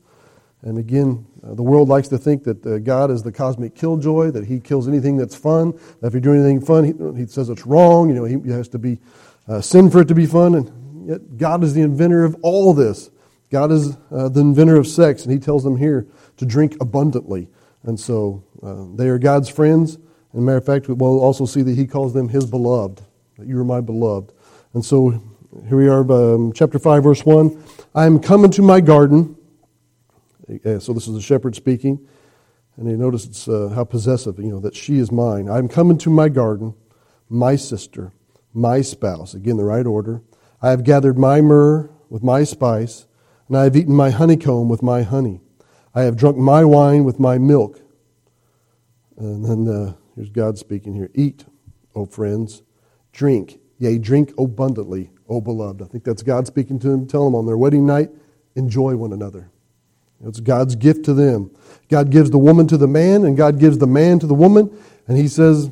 A: And again, uh, the world likes to think that uh, God is the cosmic killjoy, that he kills anything that's fun. That if you do anything fun, he, he says it's wrong. You know, he, has to be uh, sin for it to be fun. And yet, God is the inventor of all this. God is uh, the inventor of sex, and he tells them here to drink abundantly. And so uh, they are God's friends. And matter of fact, we'll also see that he calls them his beloved. That you are my beloved. And so here we are, um, chapter 5, verse 1. I am coming to my garden. Uh, so this is the shepherd speaking. And you notice it's uh, how possessive, you know, that she is mine. I'm coming to my garden, my sister, my spouse. Again, the right order. I have gathered my myrrh with my spice, and I have eaten my honeycomb with my honey. I have drunk my wine with my milk. And then uh, here's God speaking here. Eat, O friends, drink, yea, drink abundantly, O beloved. I think that's God speaking to them. Tell them on their wedding night, enjoy one another. It's God's gift to them. God gives the woman to the man, and God gives the man to the woman, and He says,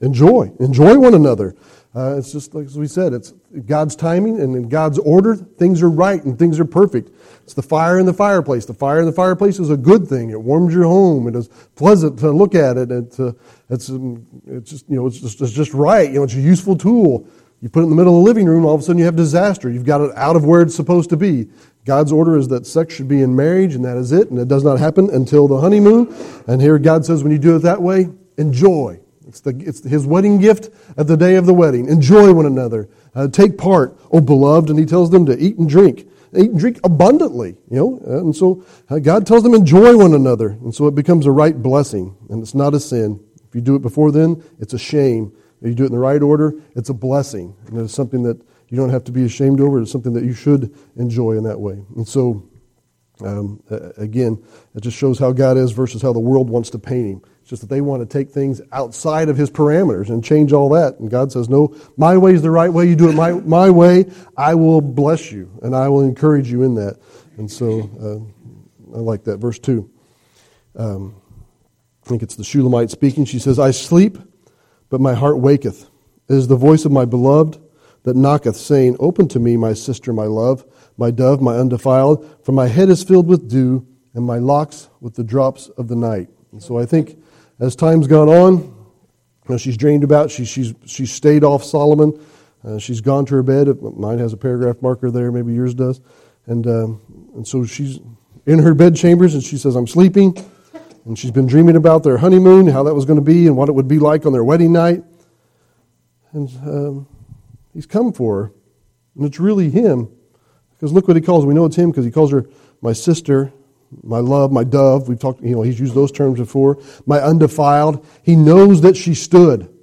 A: enjoy, enjoy one another. Uh, it's just like as we said, it's God's timing and in God's order, things are right and things are perfect. It's the fire in the fireplace. The fire in the fireplace is a good thing. It warms your home. It is pleasant to look at it. It's, uh, it's, um, it's just, you know, it's just, it's just right. You know, it's a useful tool. You put it in the middle of the living room, all of a sudden you have disaster. You've got it out of where it's supposed to be. God's order is that sex should be in marriage, and that is it, and it does not happen until the honeymoon. And here God says, when you do it that way, enjoy. It's, the, it's his wedding gift at the day of the wedding. Enjoy one another. Uh, take part, oh beloved. And he tells them to eat and drink. Eat and drink abundantly, you know. And so uh, God tells them enjoy one another. And so it becomes a right blessing, and it's not a sin. If you do it before then, it's a shame. You do it in the right order, it's a blessing. And it's something that you don't have to be ashamed over. It's something that you should enjoy in that way. And so, um, again, it just shows how God is versus how the world wants to paint him. It's just that they want to take things outside of his parameters and change all that. And God says, No, my way is the right way. You do it my, my way. I will bless you and I will encourage you in that. And so uh, I like that. Verse 2. Um, I think it's the Shulamite speaking. She says, I sleep, but my heart waketh. It is the voice of my beloved that knocketh, saying, Open to me, my sister, my love, my dove, my undefiled, for my head is filled with dew, and my locks with the drops of the night. And so I think as time's gone on, you know, she's dreamed about, she, she's, she's stayed off Solomon. Uh, she's gone to her bed. Mine has a paragraph marker there, maybe yours does. And, um, and so she's in her bed chambers and she says, I'm sleeping. And she's been dreaming about their honeymoon, how that was going to be, and what it would be like on their wedding night. And um, he's come for her. And it's really him. Because look what he calls her. We know it's him because he calls her my sister my love, my dove. We've talked, you know, he's used those terms before. My undefiled. He knows that she stood.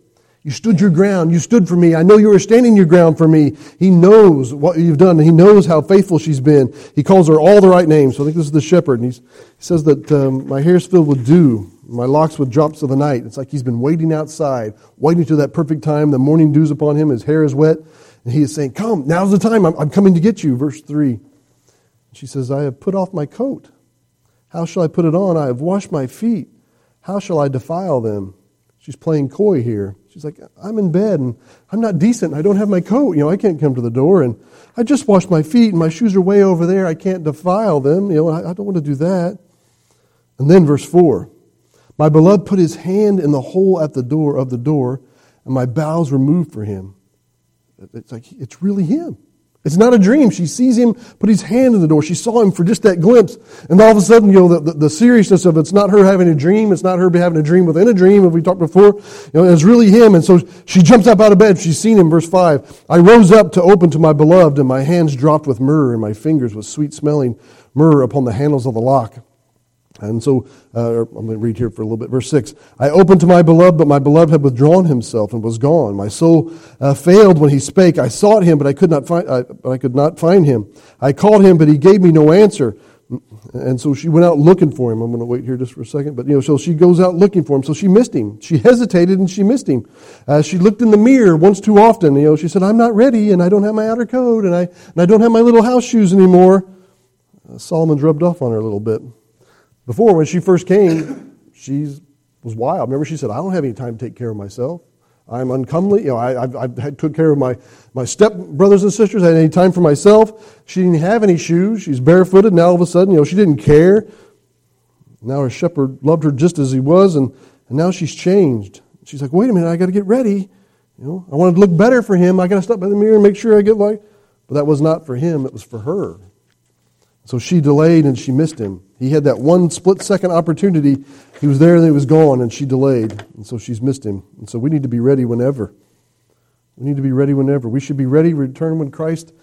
A: You stood your ground. You stood for me. I know you were standing your ground for me. He knows what you've done. He knows how faithful she's been. He calls her all the right names. So I think this is the shepherd. And he says that um, my hair is filled with dew, my locks with drops of the night. It's like he's been waiting outside, waiting to that perfect time. The morning dew's upon him. His hair is wet. And he is saying, Come, now's the time. I'm, I'm coming to get you. Verse 3. She says, I have put off my coat. How shall I put it on? I have washed my feet. How shall I defile them? She's playing coy here. She's like, I'm in bed and I'm not decent. I don't have my coat. You know, I can't come to the door and I just washed my feet and my shoes are way over there. I can't defile them. You know, I, I don't want to do that. And then verse 4 My beloved put his hand in the hole at the door of the door and my bowels were moved for him. It's like, it's really him. It's not a dream. She sees him put his hand in the door. She saw him for just that glimpse. And all of a sudden, you know, the, the, the, seriousness of it's not her having a dream. It's not her having a dream within a dream, as we talked before. You know, it's really him. And so she jumps up out of bed. She's seen him. Verse 5. I rose up to open to my beloved, and my hands dropped with myrrh, and my fingers with sweet smelling myrrh upon the handles of the lock. And so uh, I'm going to read here for a little bit. Verse 6 I opened to my beloved, but my beloved had withdrawn himself and was gone. My soul uh, failed when he spake. I sought him, but I could not find, I, I could not find him. I called him, but he gave me no answer. And so she went out looking for him. I'm going to wait here just for a second. But, you know, so she goes out looking for him. So she missed him. She hesitated and she missed him. Uh, she looked in the mirror once too often. You know, she said, I'm not ready and I don't have my outer coat and I, and I don't have my little house shoes anymore. Uh, Solomon's rubbed off on her a little bit. Before, when she first came, she was wild. Remember, she said, I don't have any time to take care of myself. I'm uncomely. You know, I, I've, I've took care of my, my step brothers and sisters. I had any time for myself. She didn't have any shoes. She's barefooted. Now all of a sudden, you know, she didn't care. Now her shepherd loved her just as he was, and, and now she's changed. She's like, wait a minute, I got to get ready. You know, I wanted to look better for him. I got to stop by the mirror and make sure I get like. But that was not for him. It was for her. So she delayed and she missed him. He had that one split second opportunity. He was there and he was gone, and she delayed. And so she's missed him. And so we need to be ready whenever. We need to be ready whenever. We should be ready to return when Christ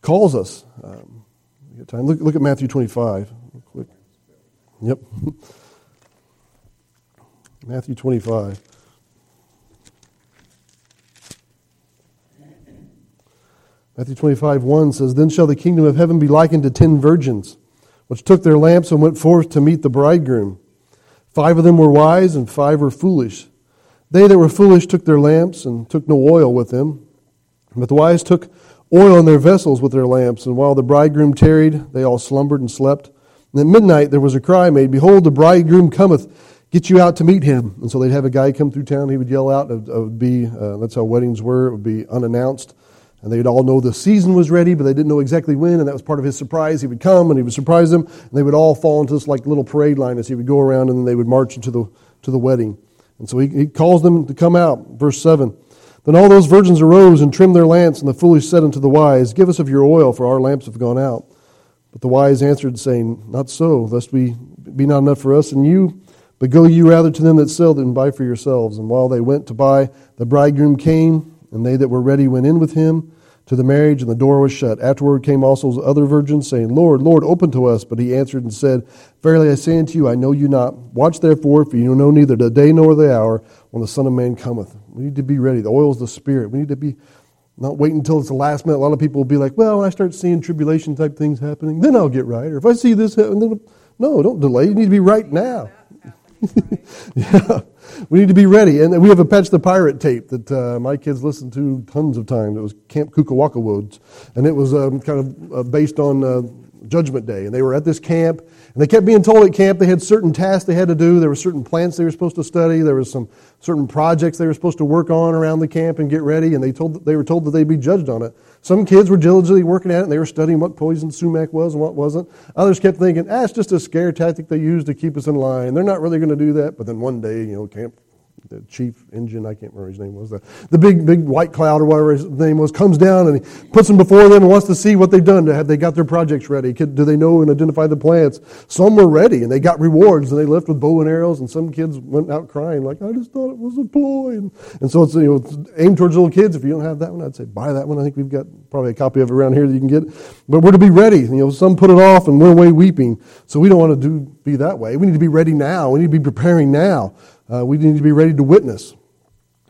A: calls us. Um, time. Look, look at Matthew 25. Quick. Yep. Matthew 25. Matthew 25, 1 says, Then shall the kingdom of heaven be likened to ten virgins, which took their lamps and went forth to meet the bridegroom. Five of them were wise, and five were foolish. They that were foolish took their lamps, and took no oil with them. But the wise took oil in their vessels with their lamps, and while the bridegroom tarried, they all slumbered and slept. And at midnight there was a cry made, Behold, the bridegroom cometh, get you out to meet him. And so they'd have a guy come through town, he would yell out, it would be, uh, that's how weddings were, it would be unannounced. And they'd all know the season was ready, but they didn't know exactly when, and that was part of his surprise. He would come and he would surprise them, and they would all fall into this like little parade line as he would go around, and then they would march into the, to the wedding. And so he, he calls them to come out. Verse 7. Then all those virgins arose and trimmed their lamps, and the foolish said unto the wise, Give us of your oil, for our lamps have gone out. But the wise answered, saying, Not so, lest we be not enough for us and you, but go you rather to them that sell and buy for yourselves. And while they went to buy, the bridegroom came and they that were ready went in with him to the marriage, and the door was shut. Afterward came also other virgins, saying, Lord, Lord, open to us. But he answered and said, Verily I say unto you, I know you not. Watch therefore, for you know neither the day nor the hour when the Son of Man cometh. We need to be ready. The oil is the Spirit. We need to be not wait until it's the last minute. A lot of people will be like, well, when I start seeing tribulation type things happening, then I'll get right. Or if I see this happen, then no, don't delay. You need to be right now. yeah. We need to be ready. And we have a Patch the Pirate tape that uh, my kids listened to tons of times. It was Camp Kukawaka Woods. And it was um, kind of uh, based on uh, Judgment Day. And they were at this camp. And they kept being told at camp they had certain tasks they had to do. There were certain plants they were supposed to study. There was some certain projects they were supposed to work on around the camp and get ready. And they, told, they were told that they'd be judged on it. Some kids were diligently working at it and they were studying what poison sumac was and what wasn't. Others kept thinking, ah, it's just a scare tactic they use to keep us in line. They're not really going to do that. But then one day, you know, camp the chief engine, I can't remember his name was, the, the big, big white cloud or whatever his name was, comes down and he puts them before them and wants to see what they've done. Have they got their projects ready? do they know and identify the plants? Some were ready and they got rewards and they left with bow and arrows and some kids went out crying like, I just thought it was a ploy. And, and so it's, you know, it's aimed towards little kids. If you don't have that one, I'd say buy that one. I think we've got probably a copy of it around here that you can get. But we're to be ready. You know, some put it off and went away weeping. So we don't want to do, be that way. We need to be ready now. We need to be preparing now. Uh, we need to be ready to witness.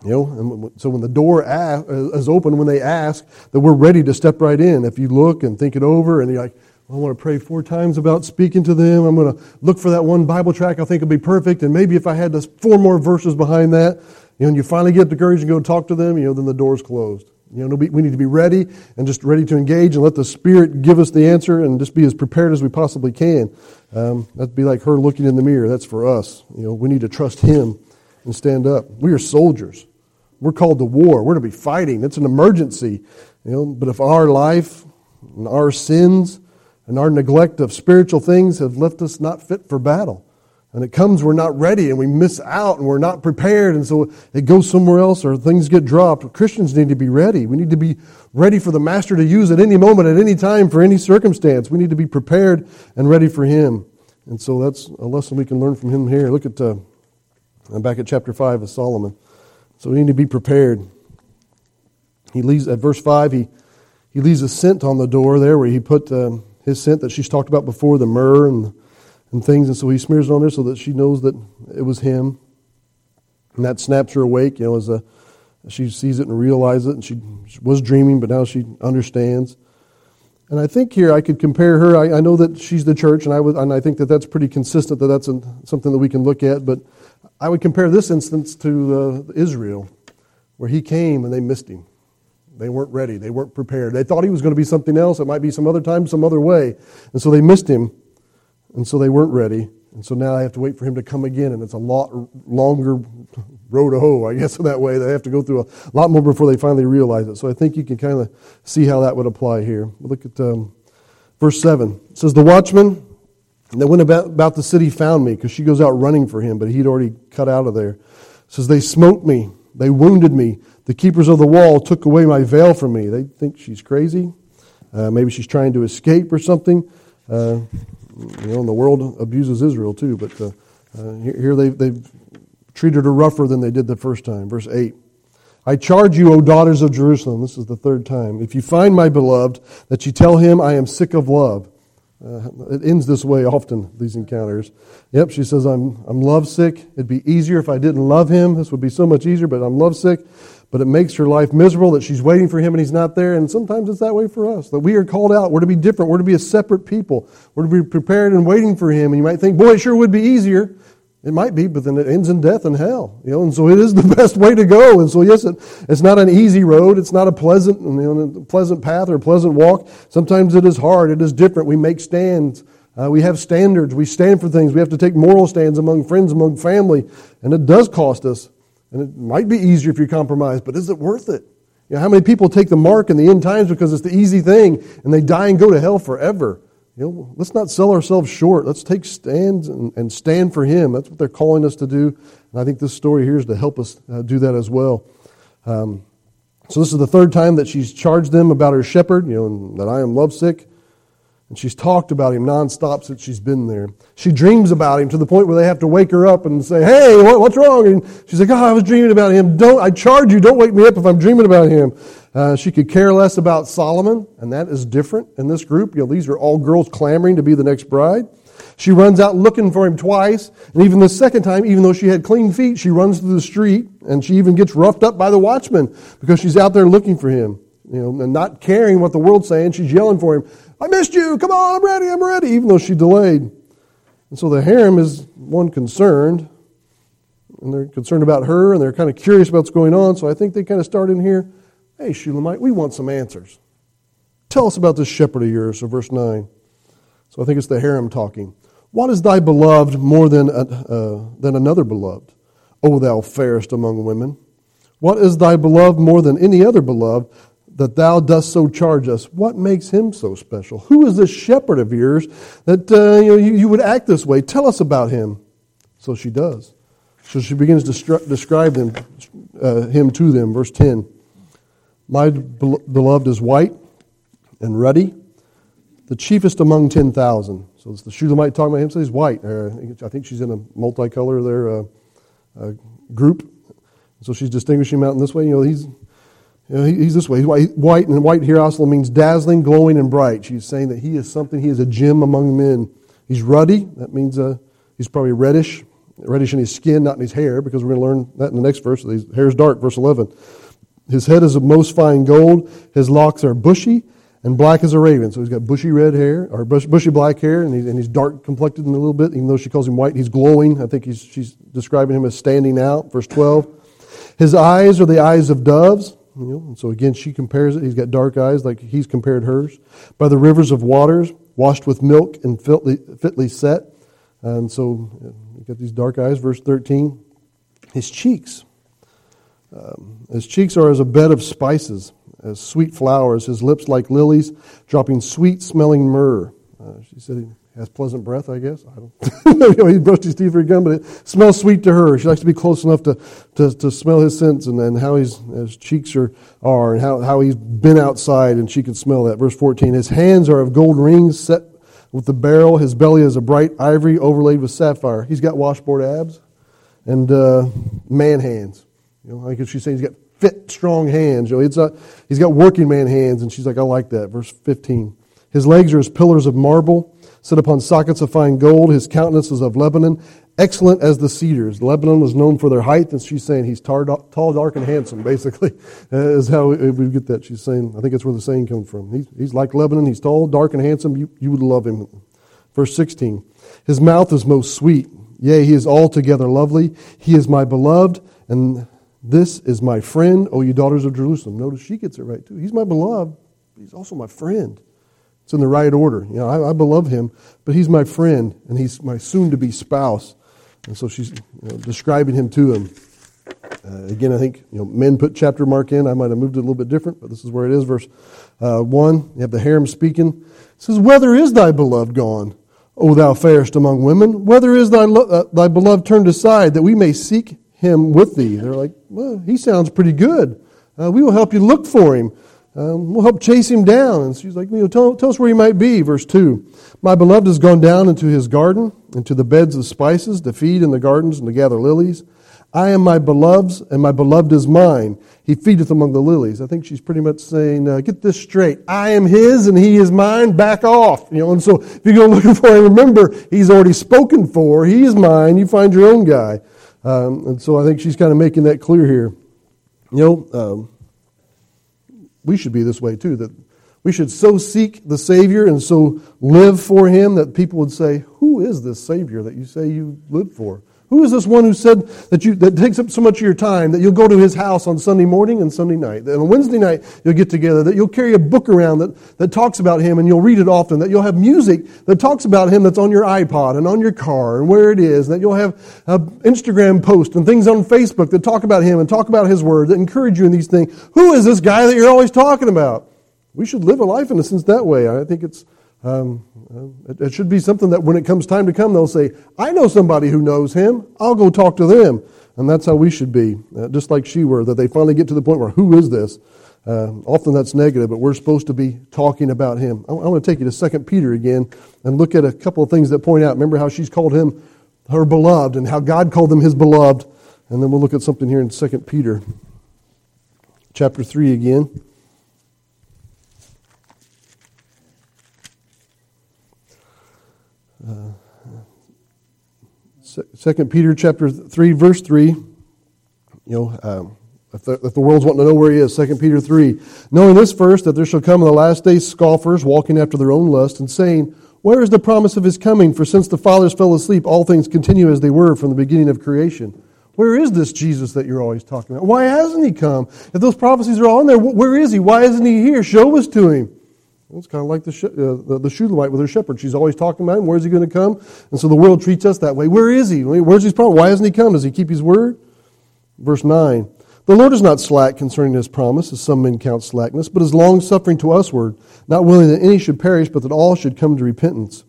A: You know, and so when the door uh, is open, when they ask, that we're ready to step right in. If you look and think it over, and you're like, I want to pray four times about speaking to them. I'm going to look for that one Bible track I think will be perfect, and maybe if I had four more verses behind that, you know, and you finally get the courage and go talk to them, you know, then the door's closed. You know, we need to be ready and just ready to engage and let the Spirit give us the answer and just be as prepared as we possibly can. Um, that'd be like her looking in the mirror. That's for us. You know, we need to trust Him and stand up. We are soldiers. We're called to war. We're to be fighting. It's an emergency. You know, but if our life and our sins and our neglect of spiritual things have left us not fit for battle, and it comes, we're not ready and we miss out and we're not prepared, and so it goes somewhere else or things get dropped. Christians need to be ready. We need to be ready for the Master to use at any moment, at any time, for any circumstance. We need to be prepared and ready for Him. And so that's a lesson we can learn from Him here. Look at uh, I'm back at chapter 5 of Solomon. So we need to be prepared. He leaves at verse 5, he, he leaves a scent on the door there where he put um, his scent that she's talked about before, the myrrh and, and things. And so he smears it on there so that she knows that it was him. And that snaps her awake, you know, as a, she sees it and realizes it. And she, she was dreaming, but now she understands. And I think here I could compare her. I, I know that she's the church, and I, would, and I think that that's pretty consistent, that that's something that we can look at. But I would compare this instance to uh, Israel, where he came and they missed him. They weren't ready. They weren't prepared. They thought he was going to be something else. It might be some other time, some other way. And so they missed him. And so they weren't ready. And so now I have to wait for him to come again, and it's a lot longer road to hoe, I guess, in that way. They have to go through a lot more before they finally realize it. So I think you can kind of see how that would apply here. Look at um, verse 7. It says, The watchman that went about, about the city found me, because she goes out running for him, but he'd already cut out of there. It says, They smote me, they wounded me. The keepers of the wall took away my veil from me. They think she's crazy. Uh, maybe she's trying to escape or something. Uh, you know, and the world abuses Israel too, but uh, uh here they've, they've treated her rougher than they did the first time. Verse 8. I charge you, O daughters of Jerusalem, this is the third time, if you find my beloved, that you tell him I am sick of love. Uh, it ends this way often, these encounters. Yep, she says, I'm, I'm lovesick. It'd be easier if I didn't love him. This would be so much easier, but I'm lovesick. But it makes her life miserable that she's waiting for him and he's not there. And sometimes it's that way for us, that we are called out. We're to be different. We're to be a separate people. We're to be prepared and waiting for him. And you might think, boy, it sure would be easier. It might be, but then it ends in death and hell. You know, and so it is the best way to go. And so yes, it, it's not an easy road. It's not a pleasant, you know, pleasant path or a pleasant walk. Sometimes it is hard. It is different. We make stands. Uh, we have standards. We stand for things. We have to take moral stands among friends, among family, and it does cost us. And it might be easier if you compromise, but is it worth it? You know, how many people take the mark in the end times because it's the easy thing and they die and go to hell forever? You know, let's not sell ourselves short. Let's take stands and, and stand for Him. That's what they're calling us to do. And I think this story here is to help us uh, do that as well. Um, so this is the third time that she's charged them about her shepherd, you know, that I am lovesick. And she's talked about him nonstop since she's been there. She dreams about him to the point where they have to wake her up and say, Hey, what, what's wrong? And she's like, Oh, I was dreaming about him. Don't, I charge you, don't wake me up if I'm dreaming about him. Uh, she could care less about Solomon, and that is different in this group. You know, these are all girls clamoring to be the next bride. She runs out looking for him twice, and even the second time, even though she had clean feet, she runs through the street, and she even gets roughed up by the watchman because she's out there looking for him. You know, and not caring what the world's saying, she's yelling for him. I missed you. Come on, I'm ready, I'm ready, even though she delayed. And so the harem is one concerned, and they're concerned about her, and they're kind of curious about what's going on. So I think they kind of start in here. Hey, Shulamite, we want some answers. Tell us about this shepherd of yours. So verse nine. So I think it's the harem talking. What is thy beloved more than uh, than another beloved? O thou fairest among women. What is thy beloved more than any other beloved? That thou dost so charge us. What makes him so special? Who is this shepherd of yours that uh, you, know, you, you, would act this way? Tell us about him. So she does. So she begins to describe them, uh, him to them. Verse 10 My beloved is white and ruddy, the chiefest among 10,000. So it's the Shulamite talking about him. So he's white. Uh, I think she's in a multicolor there uh, uh, group. So she's distinguishing him out in this way. You know, he's you know, he's this way. He's white, and white here also means dazzling, glowing, and bright. She's saying that he is something, he is a gem among men. He's ruddy. That means uh, he's probably reddish, reddish in his skin, not in his hair, because we're going to learn that in the next verse. His hair is dark, verse 11. His head is of most fine gold. His locks are bushy and black as a raven. So he's got bushy red hair, or bushy black hair, and he's, and he's dark complected in a little bit, even though she calls him white. He's glowing. I think he's, she's describing him as standing out. Verse 12. His eyes are the eyes of doves. You know, so again, she compares it. He's got dark eyes like he's compared hers. By the rivers of waters, washed with milk and fitly, fitly set. And so you got these dark eyes. Verse 13. His cheeks. Um, his cheeks are as a bed of spices, as sweet flowers. His lips like lilies, dropping sweet smelling myrrh. Uh, she said has pleasant breath, I guess. I don't know. he brushed his teeth very good, but it smells sweet to her. She likes to be close enough to, to, to smell his scents and, and how his, his cheeks are, are and how, how he's been outside and she can smell that. Verse 14 His hands are of gold rings set with the beryl. His belly is a bright ivory overlaid with sapphire. He's got washboard abs and uh, man hands. You know, like she's saying he's got fit, strong hands. You know, it's a, he's got working man hands, and she's like, I like that. Verse 15. His legs are as pillars of marble set upon sockets of fine gold. His countenance is of Lebanon, excellent as the cedars. Lebanon was known for their height, and she's saying he's tar, tall, dark, and handsome, basically, is how we get that. She's saying, I think that's where the saying comes from. He's, he's like Lebanon. He's tall, dark, and handsome. You, you would love him. Verse 16 His mouth is most sweet. Yea, he is altogether lovely. He is my beloved, and this is my friend, O you daughters of Jerusalem. Notice she gets it right, too. He's my beloved, but he's also my friend. It's in the right order. You know, I, I beloved him, but he's my friend, and he's my soon-to-be spouse. And so she's you know, describing him to him. Uh, again, I think you know men put chapter mark in. I might have moved it a little bit different, but this is where it is. Verse uh, one. You have the harem speaking. It says, "Whether is thy beloved gone, O thou fairest among women? Whether is thy lo- uh, thy beloved turned aside, that we may seek him with thee?" They're like, "Well, he sounds pretty good. Uh, we will help you look for him. Um, we'll help chase him down." And she's like, "You know, tell, tell us where he might be." Verse two. My beloved has gone down into his garden, into the beds of spices, to feed in the gardens and to gather lilies. I am my beloved's, and my beloved is mine. He feedeth among the lilies. I think she's pretty much saying, uh, get this straight. I am his, and he is mine. Back off. You know, and so if you go looking for him, remember, he's already spoken for. He is mine. You find your own guy. Um, and so I think she's kind of making that clear here. You know, um, we should be this way too, that we should so seek the Savior and so live for him that people would say, Who is this Savior that you say you live for? Who is this one who said that you that takes up so much of your time that you'll go to his house on Sunday morning and Sunday night? That on Wednesday night you'll get together, that you'll carry a book around that, that talks about him and you'll read it often, that you'll have music that talks about him that's on your iPod and on your car and where it is, that you'll have uh, Instagram posts and things on Facebook that talk about him and talk about his word, that encourage you in these things. Who is this guy that you're always talking about? We should live a life in a sense that way. I think it's um, it, it, should be something that when it comes time to come, they'll say, I know somebody who knows him. I'll go talk to them. And that's how we should be, uh, just like she were, that they finally get to the point where, who is this? Uh, often that's negative, but we're supposed to be talking about him. I, I want to take you to 2 Peter again and look at a couple of things that point out. Remember how she's called him her beloved and how God called them his beloved. And then we'll look at something here in 2 Peter chapter 3 again. Second Peter chapter three, verse three. You know, um, if, the, if the world's wanting to know where he is, Second Peter three, knowing this first that there shall come in the last days scoffers walking after their own lust and saying, "Where is the promise of his coming? For since the fathers fell asleep, all things continue as they were from the beginning of creation." Where is this Jesus that you're always talking about? Why hasn't he come? If those prophecies are all in there, where is he? Why isn't he here? Show us to him. It's kind of like the, uh, the, Shulamite with her shepherd. She's always talking about him. Where's he going to come? And so the world treats us that way. Where is he? Where's his promise? Why hasn't he come? Does he keep his word? Verse 9. The Lord is not slack concerning his promise, as some men count slackness, but is long suffering to usward, not willing that any should perish, but that all should come to repentance.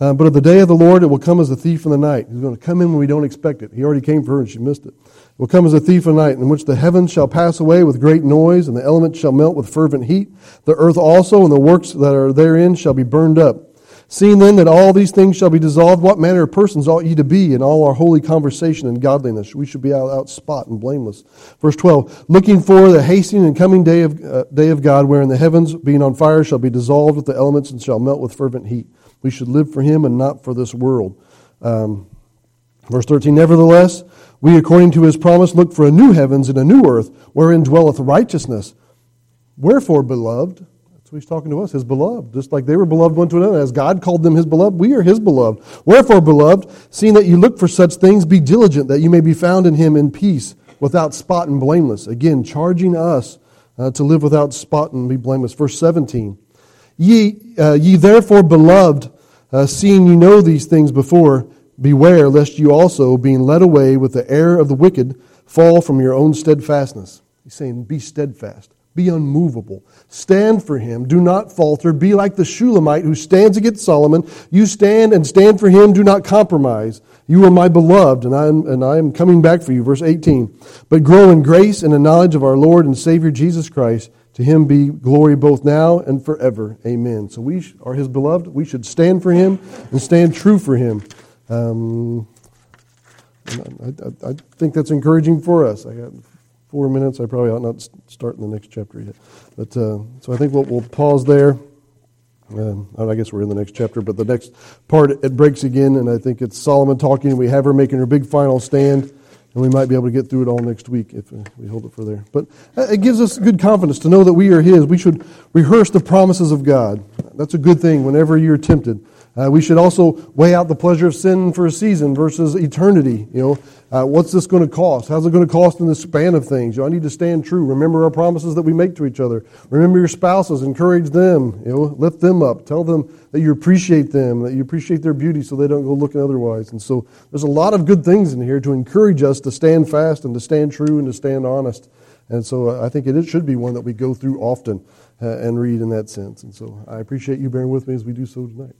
A: Uh, but of the day of the Lord, it will come as a thief in the night. He's going to come in when we don't expect it. He already came for her and she missed it. Will come as a thief in night, in which the heavens shall pass away with great noise, and the elements shall melt with fervent heat. The earth also and the works that are therein shall be burned up. Seeing then that all these things shall be dissolved, what manner of persons ought ye to be in all our holy conversation and godliness? We should be out, out spot and blameless. Verse 12, looking for the hastening and coming day of, uh, day of God, wherein the heavens, being on fire, shall be dissolved with the elements and shall melt with fervent heat. We should live for him and not for this world. Um, verse 13, nevertheless, we, according to his promise, look for a new heavens and a new earth, wherein dwelleth righteousness. Wherefore, beloved, that's what he's talking to us, his beloved. Just like they were beloved one to another, as God called them his beloved, we are his beloved. Wherefore, beloved, seeing that you look for such things, be diligent that you may be found in him in peace, without spot and blameless. Again, charging us uh, to live without spot and be blameless. Verse 17. Ye, uh, ye therefore, beloved, uh, seeing you know these things before, beware lest you also, being led away with the error of the wicked, fall from your own steadfastness. He's saying, be steadfast. Be unmovable. Stand for him. Do not falter. Be like the Shulamite who stands against Solomon. You stand and stand for him. Do not compromise. You are my beloved, and I am, and I am coming back for you. Verse 18. But grow in grace and the knowledge of our Lord and Savior Jesus Christ. To him be glory both now and forever. Amen. So we are his beloved. We should stand for him and stand true for him. Um, I, I, I, think that's encouraging for us. I got four minutes. I probably ought not start in the next chapter yet. But uh, so I think we'll, we'll pause there. Uh, I guess we're in the next chapter, but the next part it breaks again, and I think it's Solomon talking. We have her making her big final stand and we might be able to get through it all next week if uh, we hold it for there. But uh, it gives us good confidence to know that we are His. We should rehearse the promises of God. That's a good thing whenever you're tempted. Uh, we should also weigh out the pleasure of sin for a season versus eternity. You know, uh, what's this going to cost? How's it going to cost in the span of things? You know, I need to stand true. Remember our promises that we make to each other. Remember your spouses. Encourage them. You know, lift them up. Tell them that you appreciate them, that you appreciate their beauty, so they don't go looking otherwise. And so, there's a lot of good things in here to encourage us to stand fast and to stand true and to stand honest. And so, uh, I think it should be one that we go through often uh, and read in that sense. And so, I appreciate you bearing with me as we do so tonight.